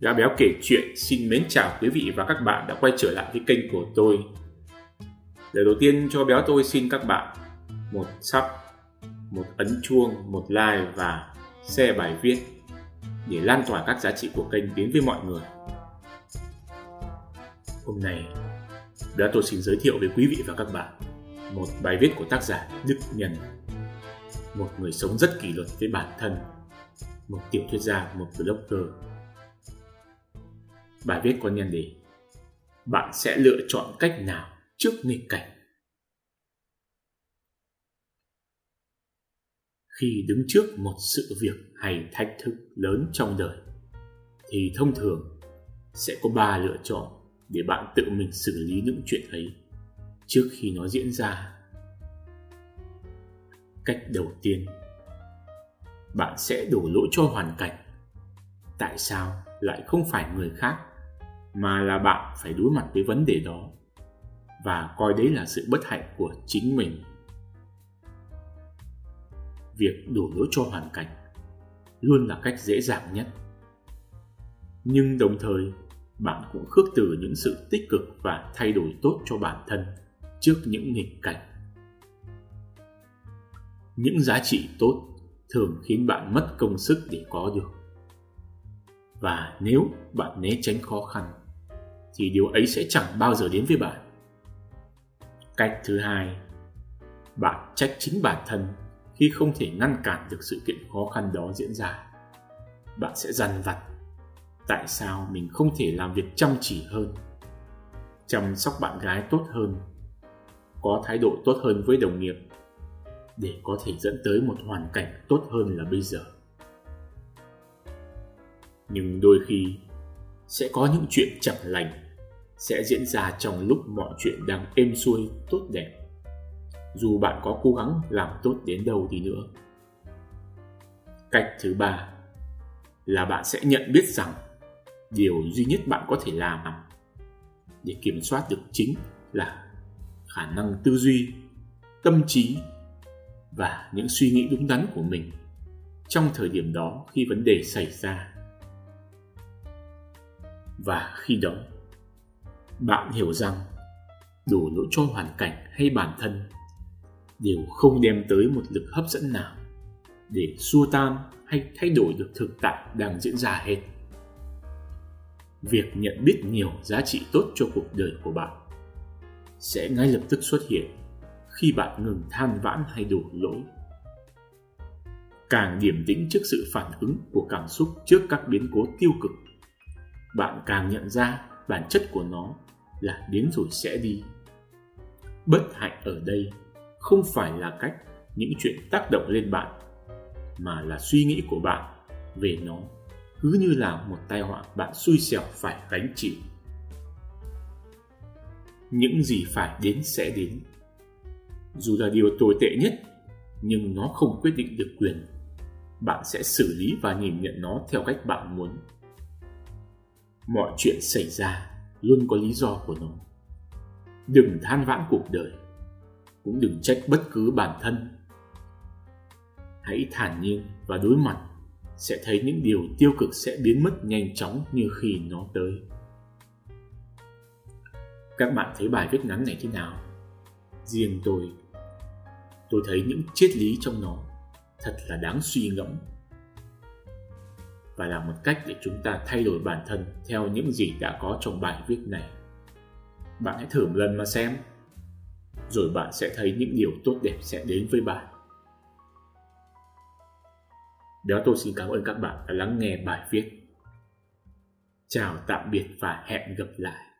Gã béo kể chuyện xin mến chào quý vị và các bạn đã quay trở lại với kênh của tôi. Lời đầu tiên cho béo tôi xin các bạn một sub, một ấn chuông, một like và share bài viết để lan tỏa các giá trị của kênh đến với mọi người. Hôm nay, béo tôi xin giới thiệu với quý vị và các bạn một bài viết của tác giả Đức Nhân, một người sống rất kỷ luật với bản thân, một tiểu thuyết gia, một blogger Bài viết có nhân đề Bạn sẽ lựa chọn cách nào trước nghịch cảnh? Khi đứng trước một sự việc hay thách thức lớn trong đời thì thông thường sẽ có ba lựa chọn để bạn tự mình xử lý những chuyện ấy trước khi nó diễn ra. Cách đầu tiên, bạn sẽ đổ lỗi cho hoàn cảnh. Tại sao lại không phải người khác, mà là bạn phải đối mặt với vấn đề đó. Và coi đấy là sự bất hạnh của chính mình. Việc đổ lỗi cho hoàn cảnh luôn là cách dễ dàng nhất. Nhưng đồng thời, bạn cũng khước từ những sự tích cực và thay đổi tốt cho bản thân trước những nghịch cảnh. Những giá trị tốt thường khiến bạn mất công sức để có được và nếu bạn né tránh khó khăn thì điều ấy sẽ chẳng bao giờ đến với bạn. Cách thứ hai, bạn trách chính bản thân khi không thể ngăn cản được sự kiện khó khăn đó diễn ra. Bạn sẽ dằn vặt tại sao mình không thể làm việc chăm chỉ hơn, chăm sóc bạn gái tốt hơn, có thái độ tốt hơn với đồng nghiệp để có thể dẫn tới một hoàn cảnh tốt hơn là bây giờ. Nhưng đôi khi sẽ có những chuyện chẳng lành sẽ diễn ra trong lúc mọi chuyện đang êm xuôi, tốt đẹp. Dù bạn có cố gắng làm tốt đến đâu đi nữa. Cách thứ ba là bạn sẽ nhận biết rằng điều duy nhất bạn có thể làm để kiểm soát được chính là khả năng tư duy, tâm trí và những suy nghĩ đúng đắn của mình trong thời điểm đó khi vấn đề xảy ra. Và khi đó, bạn hiểu rằng đổ lỗi cho hoàn cảnh hay bản thân đều không đem tới một lực hấp dẫn nào để xua tan hay thay đổi được thực tại đang diễn ra hết. Việc nhận biết nhiều giá trị tốt cho cuộc đời của bạn sẽ ngay lập tức xuất hiện khi bạn ngừng than vãn hay đổ lỗi. Càng điềm tĩnh trước sự phản ứng của cảm xúc trước các biến cố tiêu cực bạn càng nhận ra bản chất của nó là đến rồi sẽ đi. Bất hạnh ở đây không phải là cách những chuyện tác động lên bạn, mà là suy nghĩ của bạn về nó. Cứ như là một tai họa bạn xui xẻo phải gánh chịu. Những gì phải đến sẽ đến. Dù là điều tồi tệ nhất, nhưng nó không quyết định được quyền. Bạn sẽ xử lý và nhìn nhận nó theo cách bạn muốn mọi chuyện xảy ra luôn có lý do của nó. Đừng than vãn cuộc đời, cũng đừng trách bất cứ bản thân. Hãy thản nhiên và đối mặt, sẽ thấy những điều tiêu cực sẽ biến mất nhanh chóng như khi nó tới. Các bạn thấy bài viết ngắn này thế nào? Riêng tôi. Tôi thấy những triết lý trong nó thật là đáng suy ngẫm và là một cách để chúng ta thay đổi bản thân theo những gì đã có trong bài viết này. Bạn hãy thử một lần mà xem, rồi bạn sẽ thấy những điều tốt đẹp sẽ đến với bạn. Đó tôi xin cảm ơn các bạn đã lắng nghe bài viết. Chào tạm biệt và hẹn gặp lại.